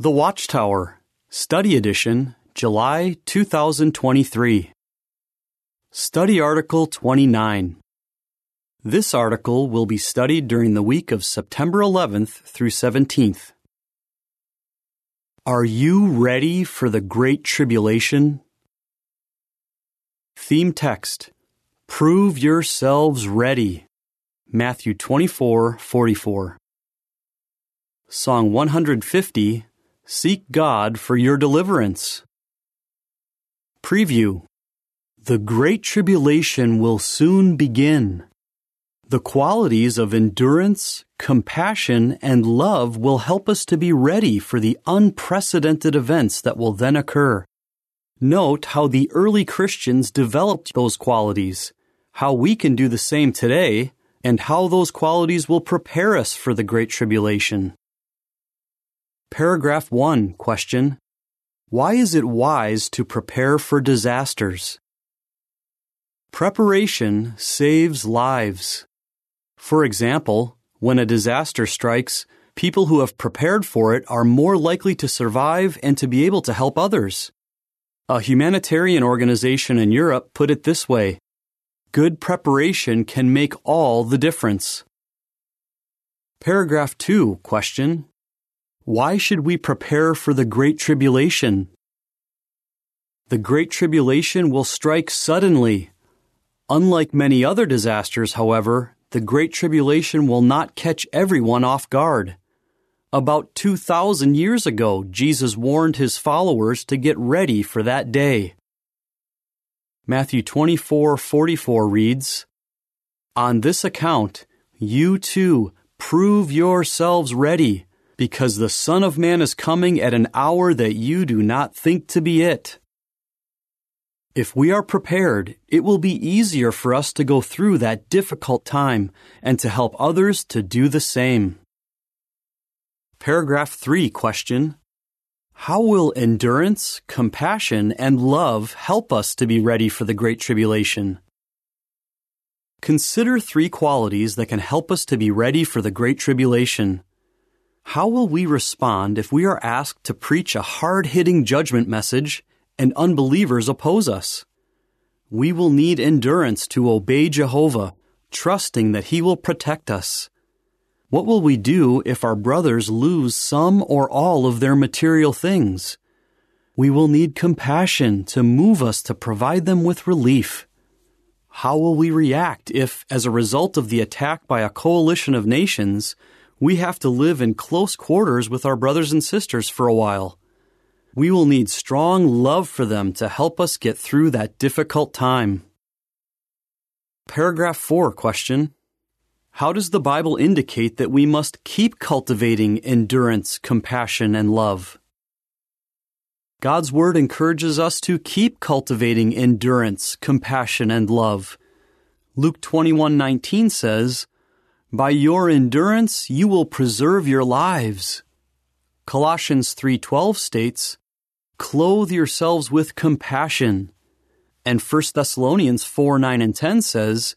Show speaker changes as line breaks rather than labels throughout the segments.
The Watchtower, Study Edition, July 2023. Study Article 29. This article will be studied during the week of September 11th through 17th. Are you ready for the Great Tribulation? Theme text Prove yourselves ready. Matthew 24:44. Song 150 Seek God for your deliverance. Preview The Great Tribulation will soon begin. The qualities of endurance, compassion, and love will help us to be ready for the unprecedented events that will then occur. Note how the early Christians developed those qualities, how we can do the same today, and how those qualities will prepare us for the Great Tribulation. Paragraph 1 Question Why is it wise to prepare for disasters? Preparation saves lives. For example, when a disaster strikes, people who have prepared for it are more likely to survive and to be able to help others. A humanitarian organization in Europe put it this way Good preparation can make all the difference. Paragraph 2 Question Why should we prepare for the Great Tribulation? The Great Tribulation will strike suddenly. Unlike many other disasters, however, the Great Tribulation will not catch everyone off guard. About 2,000 years ago, Jesus warned his followers to get ready for that day. Matthew 24:44 reads, On this account, you too prove yourselves ready, because the Son of Man is coming at an hour that you do not think to be it. If we are prepared, it will be easier for us to go through that difficult time and to help others to do the same. Paragraph 3 question How will endurance, compassion, and love help us to be ready for the Great Tribulation? Consider three qualities that can help us to be ready for the Great Tribulation. How will we respond if we are asked to preach a hard hitting judgment message and unbelievers oppose us? We will need endurance to obey Jehovah, trusting that He will protect us. What will we do if our brothers lose some or all of their material things? We will need compassion to move us to provide them with relief. How will we react if, as a result of the attack by a coalition of nations, we have to live in close quarters with our brothers and sisters for a while? We will need strong love for them to help us get through that difficult time. Paragraph 4 question How does the Bible indicate that we must keep cultivating endurance, compassion, and love? God's Word encourages us to keep cultivating endurance, compassion, and love. Luke 21:19 says, "By your endurance you will preserve your lives." Colossians 3:12 states, "Clothe yourselves with compassion." And 1 Thessalonians 4 9 and 10 says,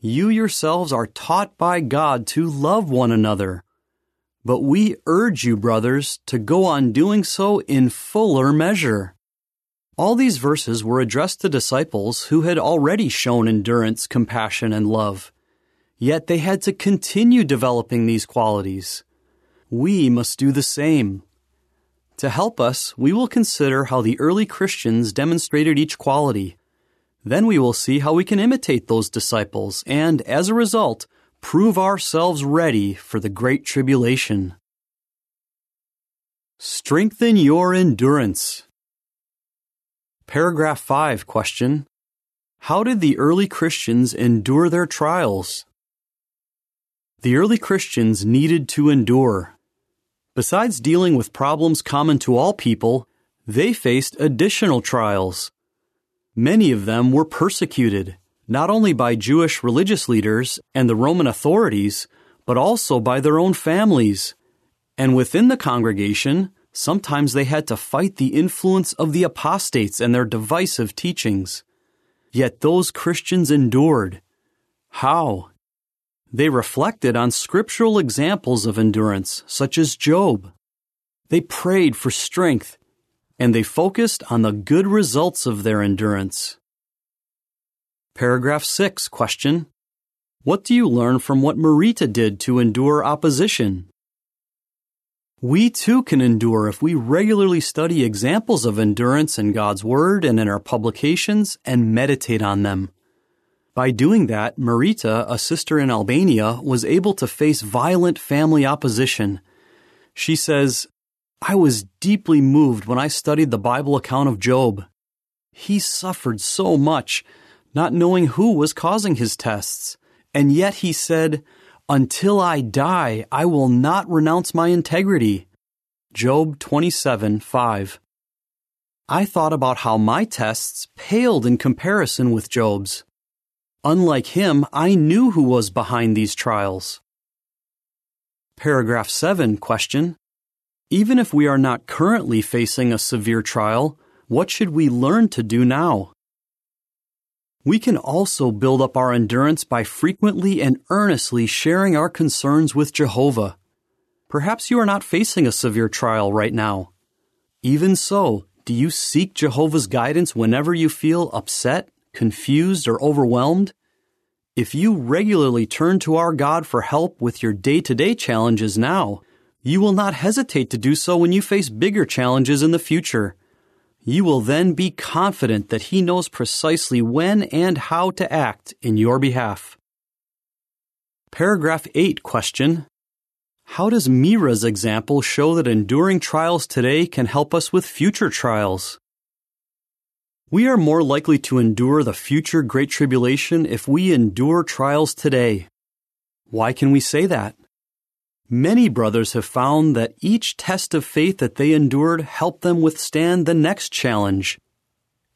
You yourselves are taught by God to love one another. But we urge you, brothers, to go on doing so in fuller measure. All these verses were addressed to disciples who had already shown endurance, compassion, and love. Yet they had to continue developing these qualities. We must do the same. To help us, we will consider how the early Christians demonstrated each quality. Then we will see how we can imitate those disciples and, as a result, prove ourselves ready for the Great Tribulation. Strengthen your endurance. Paragraph 5 question How did the early Christians endure their trials? The early Christians needed to endure. Besides dealing with problems common to all people, they faced additional trials. Many of them were persecuted, not only by Jewish religious leaders and the Roman authorities, but also by their own families. And within the congregation, sometimes they had to fight the influence of the apostates and their divisive teachings. Yet those Christians endured. How? They reflected on scriptural examples of endurance, such as Job. They prayed for strength, and they focused on the good results of their endurance. Paragraph 6 Question What do you learn from what Marita did to endure opposition? We too can endure if we regularly study examples of endurance in God's Word and in our publications and meditate on them. By doing that, Marita, a sister in Albania, was able to face violent family opposition. She says, I was deeply moved when I studied the Bible account of Job. He suffered so much not knowing who was causing his tests. And yet he said, Until I die, I will not renounce my integrity. Job 27 5. I thought about how my tests paled in comparison with Job's. Unlike him, I knew who was behind these trials. Paragraph 7 question. Even if we are not currently facing a severe trial, what should we learn to do now? We can also build up our endurance by frequently and earnestly sharing our concerns with Jehovah. Perhaps you are not facing a severe trial right now. Even so, do you seek Jehovah's guidance whenever you feel upset, confused, or overwhelmed? If you regularly turn to our God for help with your day to day challenges now, you will not hesitate to do so when you face bigger challenges in the future. You will then be confident that He knows precisely when and how to act in your behalf. Paragraph 8 question How does Mira's example show that enduring trials today can help us with future trials? We are more likely to endure the future Great Tribulation if we endure trials today. Why can we say that? Many brothers have found that each test of faith that they endured helped them withstand the next challenge.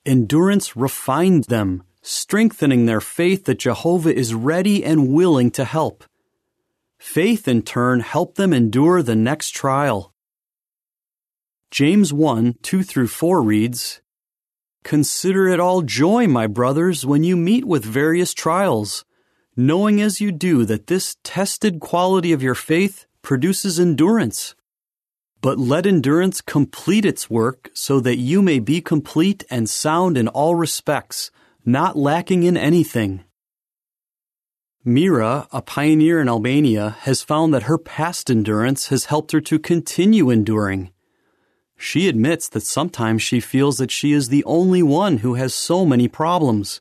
Endurance refined them, strengthening their faith that Jehovah is ready and willing to help. Faith, in turn, helped them endure the next trial. James 1 2 through 4 reads, Consider it all joy, my brothers, when you meet with various trials knowing as you do that this tested quality of your faith produces endurance. But let endurance complete its work so that you may be complete and sound in all respects, not lacking in anything. Mira, a pioneer in Albania, has found that her past endurance has helped her to continue enduring. She admits that sometimes she feels that she is the only one who has so many problems.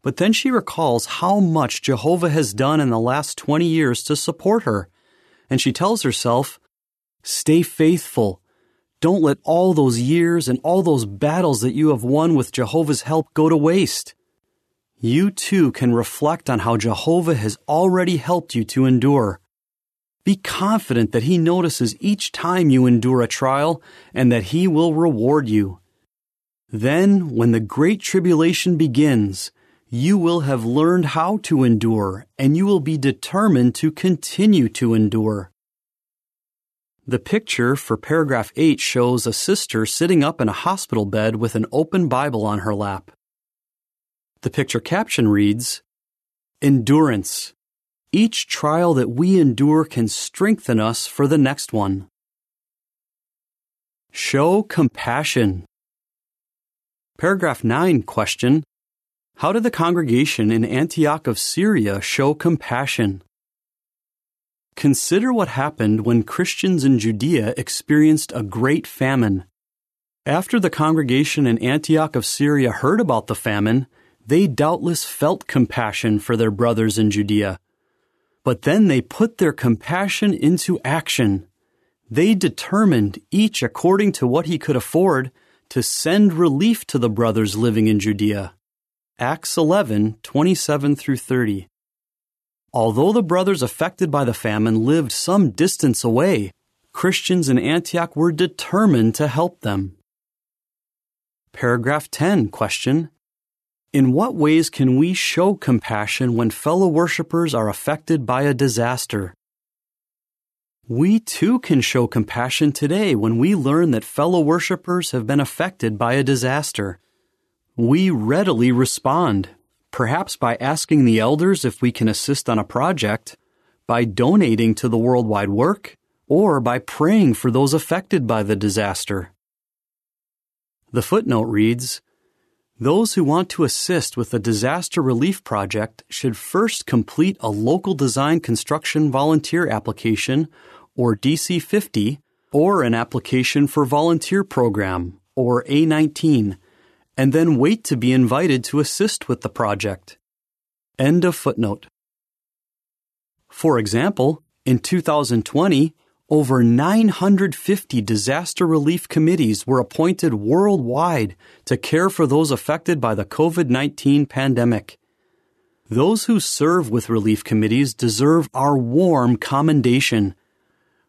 But then she recalls how much Jehovah has done in the last 20 years to support her. And she tells herself, Stay faithful. Don't let all those years and all those battles that you have won with Jehovah's help go to waste. You too can reflect on how Jehovah has already helped you to endure. Be confident that He notices each time you endure a trial and that He will reward you. Then, when the great tribulation begins, you will have learned how to endure, and you will be determined to continue to endure. The picture for paragraph 8 shows a sister sitting up in a hospital bed with an open Bible on her lap. The picture caption reads Endurance. Each trial that we endure can strengthen us for the next one. Show compassion. Paragraph 9 question how did the congregation in Antioch of Syria show compassion? Consider what happened when Christians in Judea experienced a great famine. After the congregation in Antioch of Syria heard about the famine, they doubtless felt compassion for their brothers in Judea. But then they put their compassion into action. They determined, each according to what he could afford, to send relief to the brothers living in Judea. Acts 11, 27 through 30. Although the brothers affected by the famine lived some distance away, Christians in Antioch were determined to help them. Paragraph 10 question In what ways can we show compassion when fellow worshippers are affected by a disaster? We too can show compassion today when we learn that fellow worshippers have been affected by a disaster. We readily respond, perhaps by asking the elders if we can assist on a project, by donating to the worldwide work, or by praying for those affected by the disaster. The footnote reads Those who want to assist with a disaster relief project should first complete a local design construction volunteer application, or DC 50, or an application for volunteer program, or A19, and then wait to be invited to assist with the project. End of footnote. For example, in 2020, over 950 disaster relief committees were appointed worldwide to care for those affected by the COVID 19 pandemic. Those who serve with relief committees deserve our warm commendation.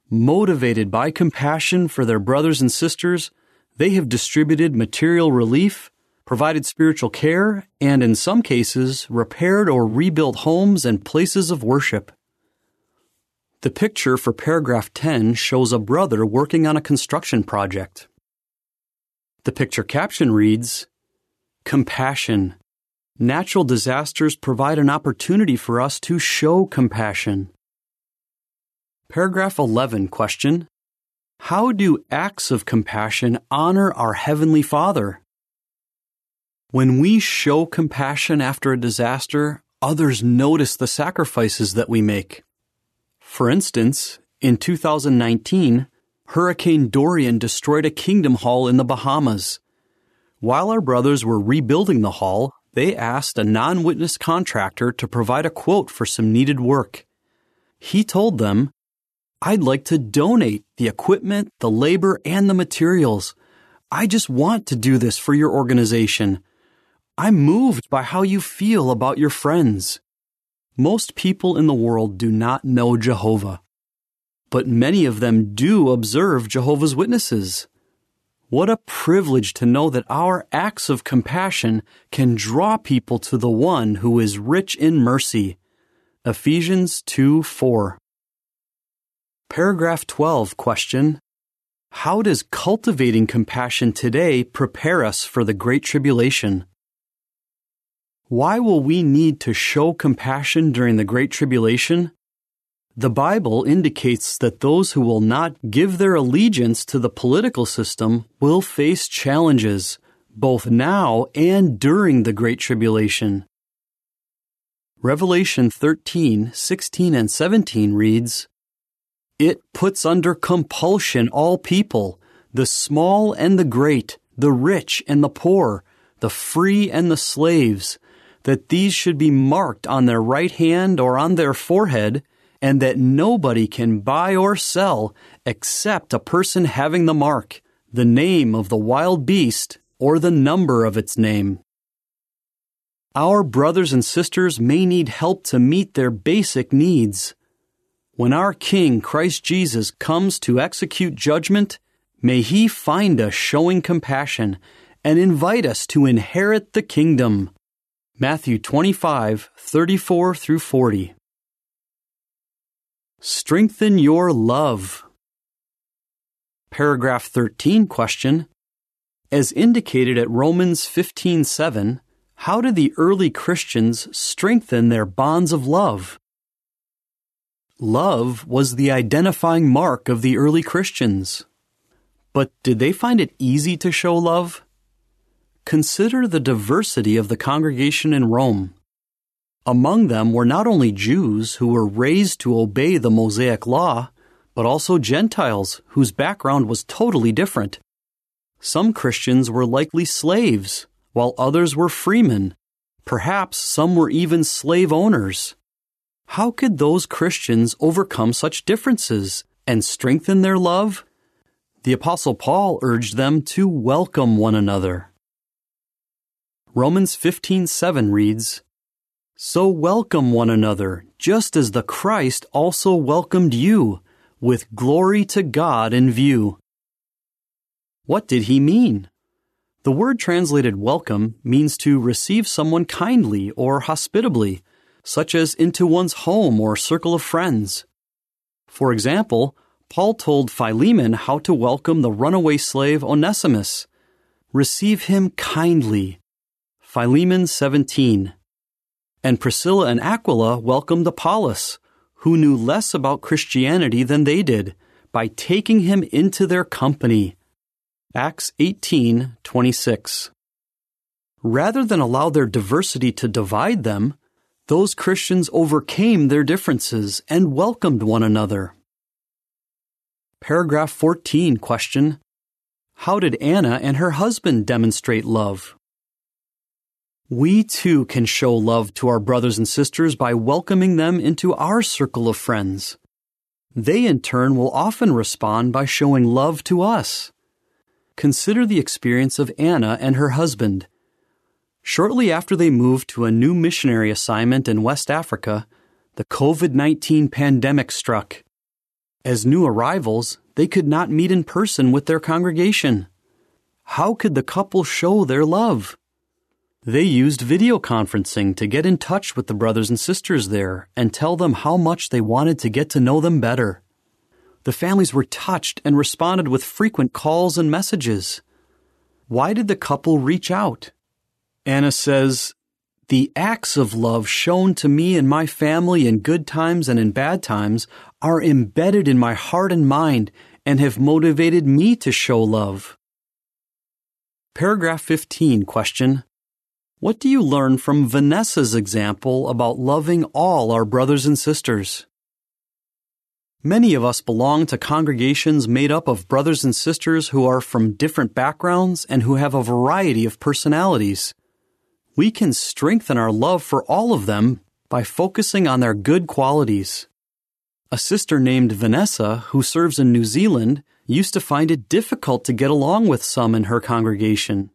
Motivated by compassion for their brothers and sisters, they have distributed material relief, provided spiritual care, and in some cases, repaired or rebuilt homes and places of worship. The picture for paragraph 10 shows a brother working on a construction project. The picture caption reads Compassion. Natural disasters provide an opportunity for us to show compassion. Paragraph 11 question How do acts of compassion honor our Heavenly Father? When we show compassion after a disaster, others notice the sacrifices that we make. For instance, in 2019, Hurricane Dorian destroyed a kingdom hall in the Bahamas. While our brothers were rebuilding the hall, they asked a non witness contractor to provide a quote for some needed work. He told them, I'd like to donate the equipment, the labor, and the materials. I just want to do this for your organization. I'm moved by how you feel about your friends. Most people in the world do not know Jehovah, but many of them do observe Jehovah's Witnesses. What a privilege to know that our acts of compassion can draw people to the one who is rich in mercy. Ephesians 2 4. Paragraph 12 question How does cultivating compassion today prepare us for the Great Tribulation? Why will we need to show compassion during the Great Tribulation? The Bible indicates that those who will not give their allegiance to the political system will face challenges, both now and during the Great Tribulation. Revelation 13, 16, and 17 reads, It puts under compulsion all people, the small and the great, the rich and the poor, the free and the slaves, that these should be marked on their right hand or on their forehead, and that nobody can buy or sell except a person having the mark, the name of the wild beast, or the number of its name. Our brothers and sisters may need help to meet their basic needs. When our King, Christ Jesus, comes to execute judgment, may he find us showing compassion and invite us to inherit the kingdom. Matthew 25, 34 through 40. Strengthen your love. Paragraph 13 question. As indicated at Romans 15:7, how did the early Christians strengthen their bonds of love? Love was the identifying mark of the early Christians. But did they find it easy to show love? Consider the diversity of the congregation in Rome. Among them were not only Jews who were raised to obey the Mosaic law, but also Gentiles whose background was totally different. Some Christians were likely slaves, while others were freemen. Perhaps some were even slave owners. How could those Christians overcome such differences and strengthen their love? The Apostle Paul urged them to welcome one another. Romans 15:7 reads, "So welcome one another, just as the Christ also welcomed you, with glory to God in view." What did he mean? The word translated welcome means to receive someone kindly or hospitably, such as into one's home or circle of friends. For example, Paul told Philemon how to welcome the runaway slave Onesimus. Receive him kindly Philemon 17. And Priscilla and Aquila welcomed Apollos, who knew less about Christianity than they did, by taking him into their company. Acts 18:26. Rather than allow their diversity to divide them, those Christians overcame their differences and welcomed one another. Paragraph 14 question How did Anna and her husband demonstrate love? We too can show love to our brothers and sisters by welcoming them into our circle of friends. They in turn will often respond by showing love to us. Consider the experience of Anna and her husband. Shortly after they moved to a new missionary assignment in West Africa, the COVID 19 pandemic struck. As new arrivals, they could not meet in person with their congregation. How could the couple show their love? They used video conferencing to get in touch with the brothers and sisters there and tell them how much they wanted to get to know them better. The families were touched and responded with frequent calls and messages. Why did the couple reach out? Anna says, the acts of love shown to me and my family in good times and in bad times are embedded in my heart and mind and have motivated me to show love. Paragraph 15 question. What do you learn from Vanessa's example about loving all our brothers and sisters? Many of us belong to congregations made up of brothers and sisters who are from different backgrounds and who have a variety of personalities we can strengthen our love for all of them by focusing on their good qualities. A sister named Vanessa, who serves in New Zealand, used to find it difficult to get along with some in her congregation.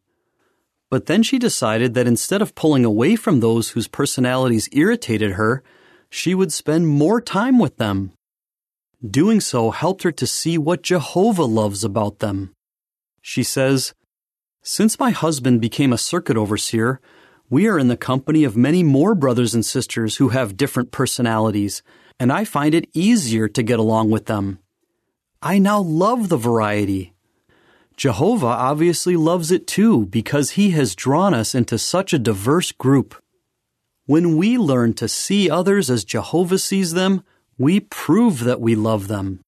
But then she decided that instead of pulling away from those whose personalities irritated her, she would spend more time with them. Doing so helped her to see what Jehovah loves about them. She says, Since my husband became a circuit overseer, we are in the company of many more brothers and sisters who have different personalities, and I find it easier to get along with them. I now love the variety. Jehovah obviously loves it too because he has drawn us into such a diverse group. When we learn to see others as Jehovah sees them, we prove that we love them.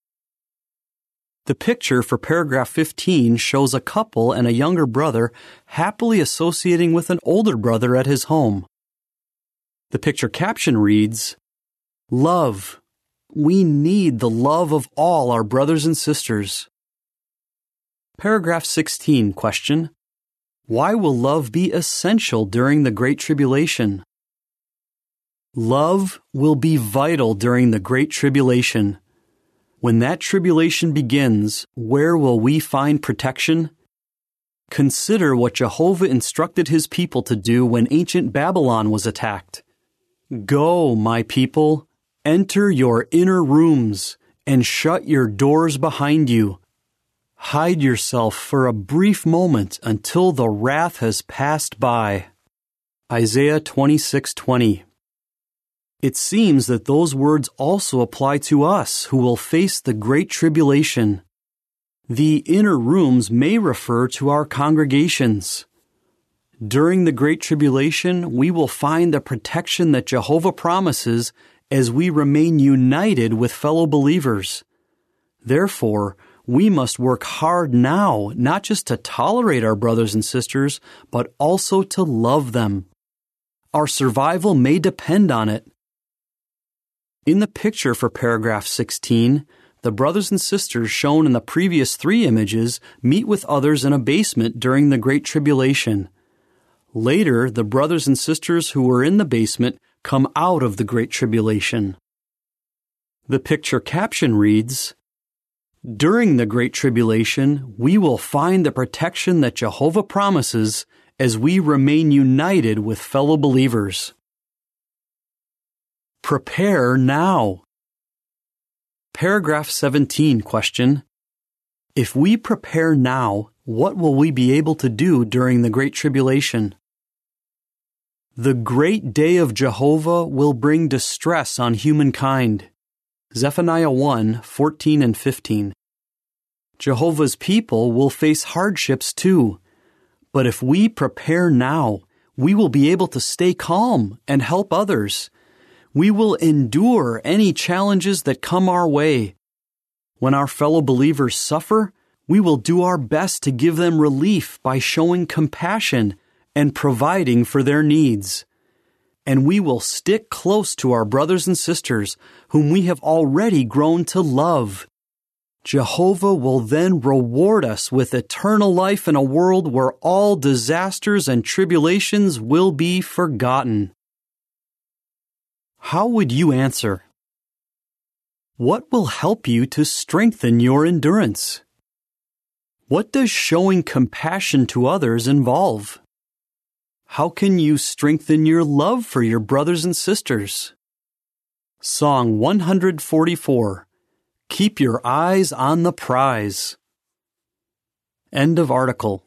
The picture for paragraph 15 shows a couple and a younger brother happily associating with an older brother at his home. The picture caption reads, Love. We need the love of all our brothers and sisters. Paragraph 16 question. Why will love be essential during the Great Tribulation? Love will be vital during the Great Tribulation. When that tribulation begins, where will we find protection? Consider what Jehovah instructed his people to do when ancient Babylon was attacked. Go, my people, enter your inner rooms and shut your doors behind you. Hide yourself for a brief moment until the wrath has passed by. Isaiah 26:20 it seems that those words also apply to us who will face the Great Tribulation. The inner rooms may refer to our congregations. During the Great Tribulation, we will find the protection that Jehovah promises as we remain united with fellow believers. Therefore, we must work hard now, not just to tolerate our brothers and sisters, but also to love them. Our survival may depend on it. In the picture for paragraph 16, the brothers and sisters shown in the previous three images meet with others in a basement during the Great Tribulation. Later, the brothers and sisters who were in the basement come out of the Great Tribulation. The picture caption reads, During the Great Tribulation, we will find the protection that Jehovah promises as we remain united with fellow believers. Prepare now. Paragraph 17 question. If we prepare now, what will we be able to do during the Great Tribulation? The great day of Jehovah will bring distress on humankind. Zephaniah 1 14 and 15. Jehovah's people will face hardships too. But if we prepare now, we will be able to stay calm and help others we will endure any challenges that come our way. When our fellow believers suffer, we will do our best to give them relief by showing compassion and providing for their needs. And we will stick close to our brothers and sisters whom we have already grown to love. Jehovah will then reward us with eternal life in a world where all disasters and tribulations will be forgotten. How would you answer? What will help you to strengthen your endurance? What does showing compassion to others involve? How can you strengthen your love for your brothers and sisters? Song 144 Keep your eyes on the prize. End of article.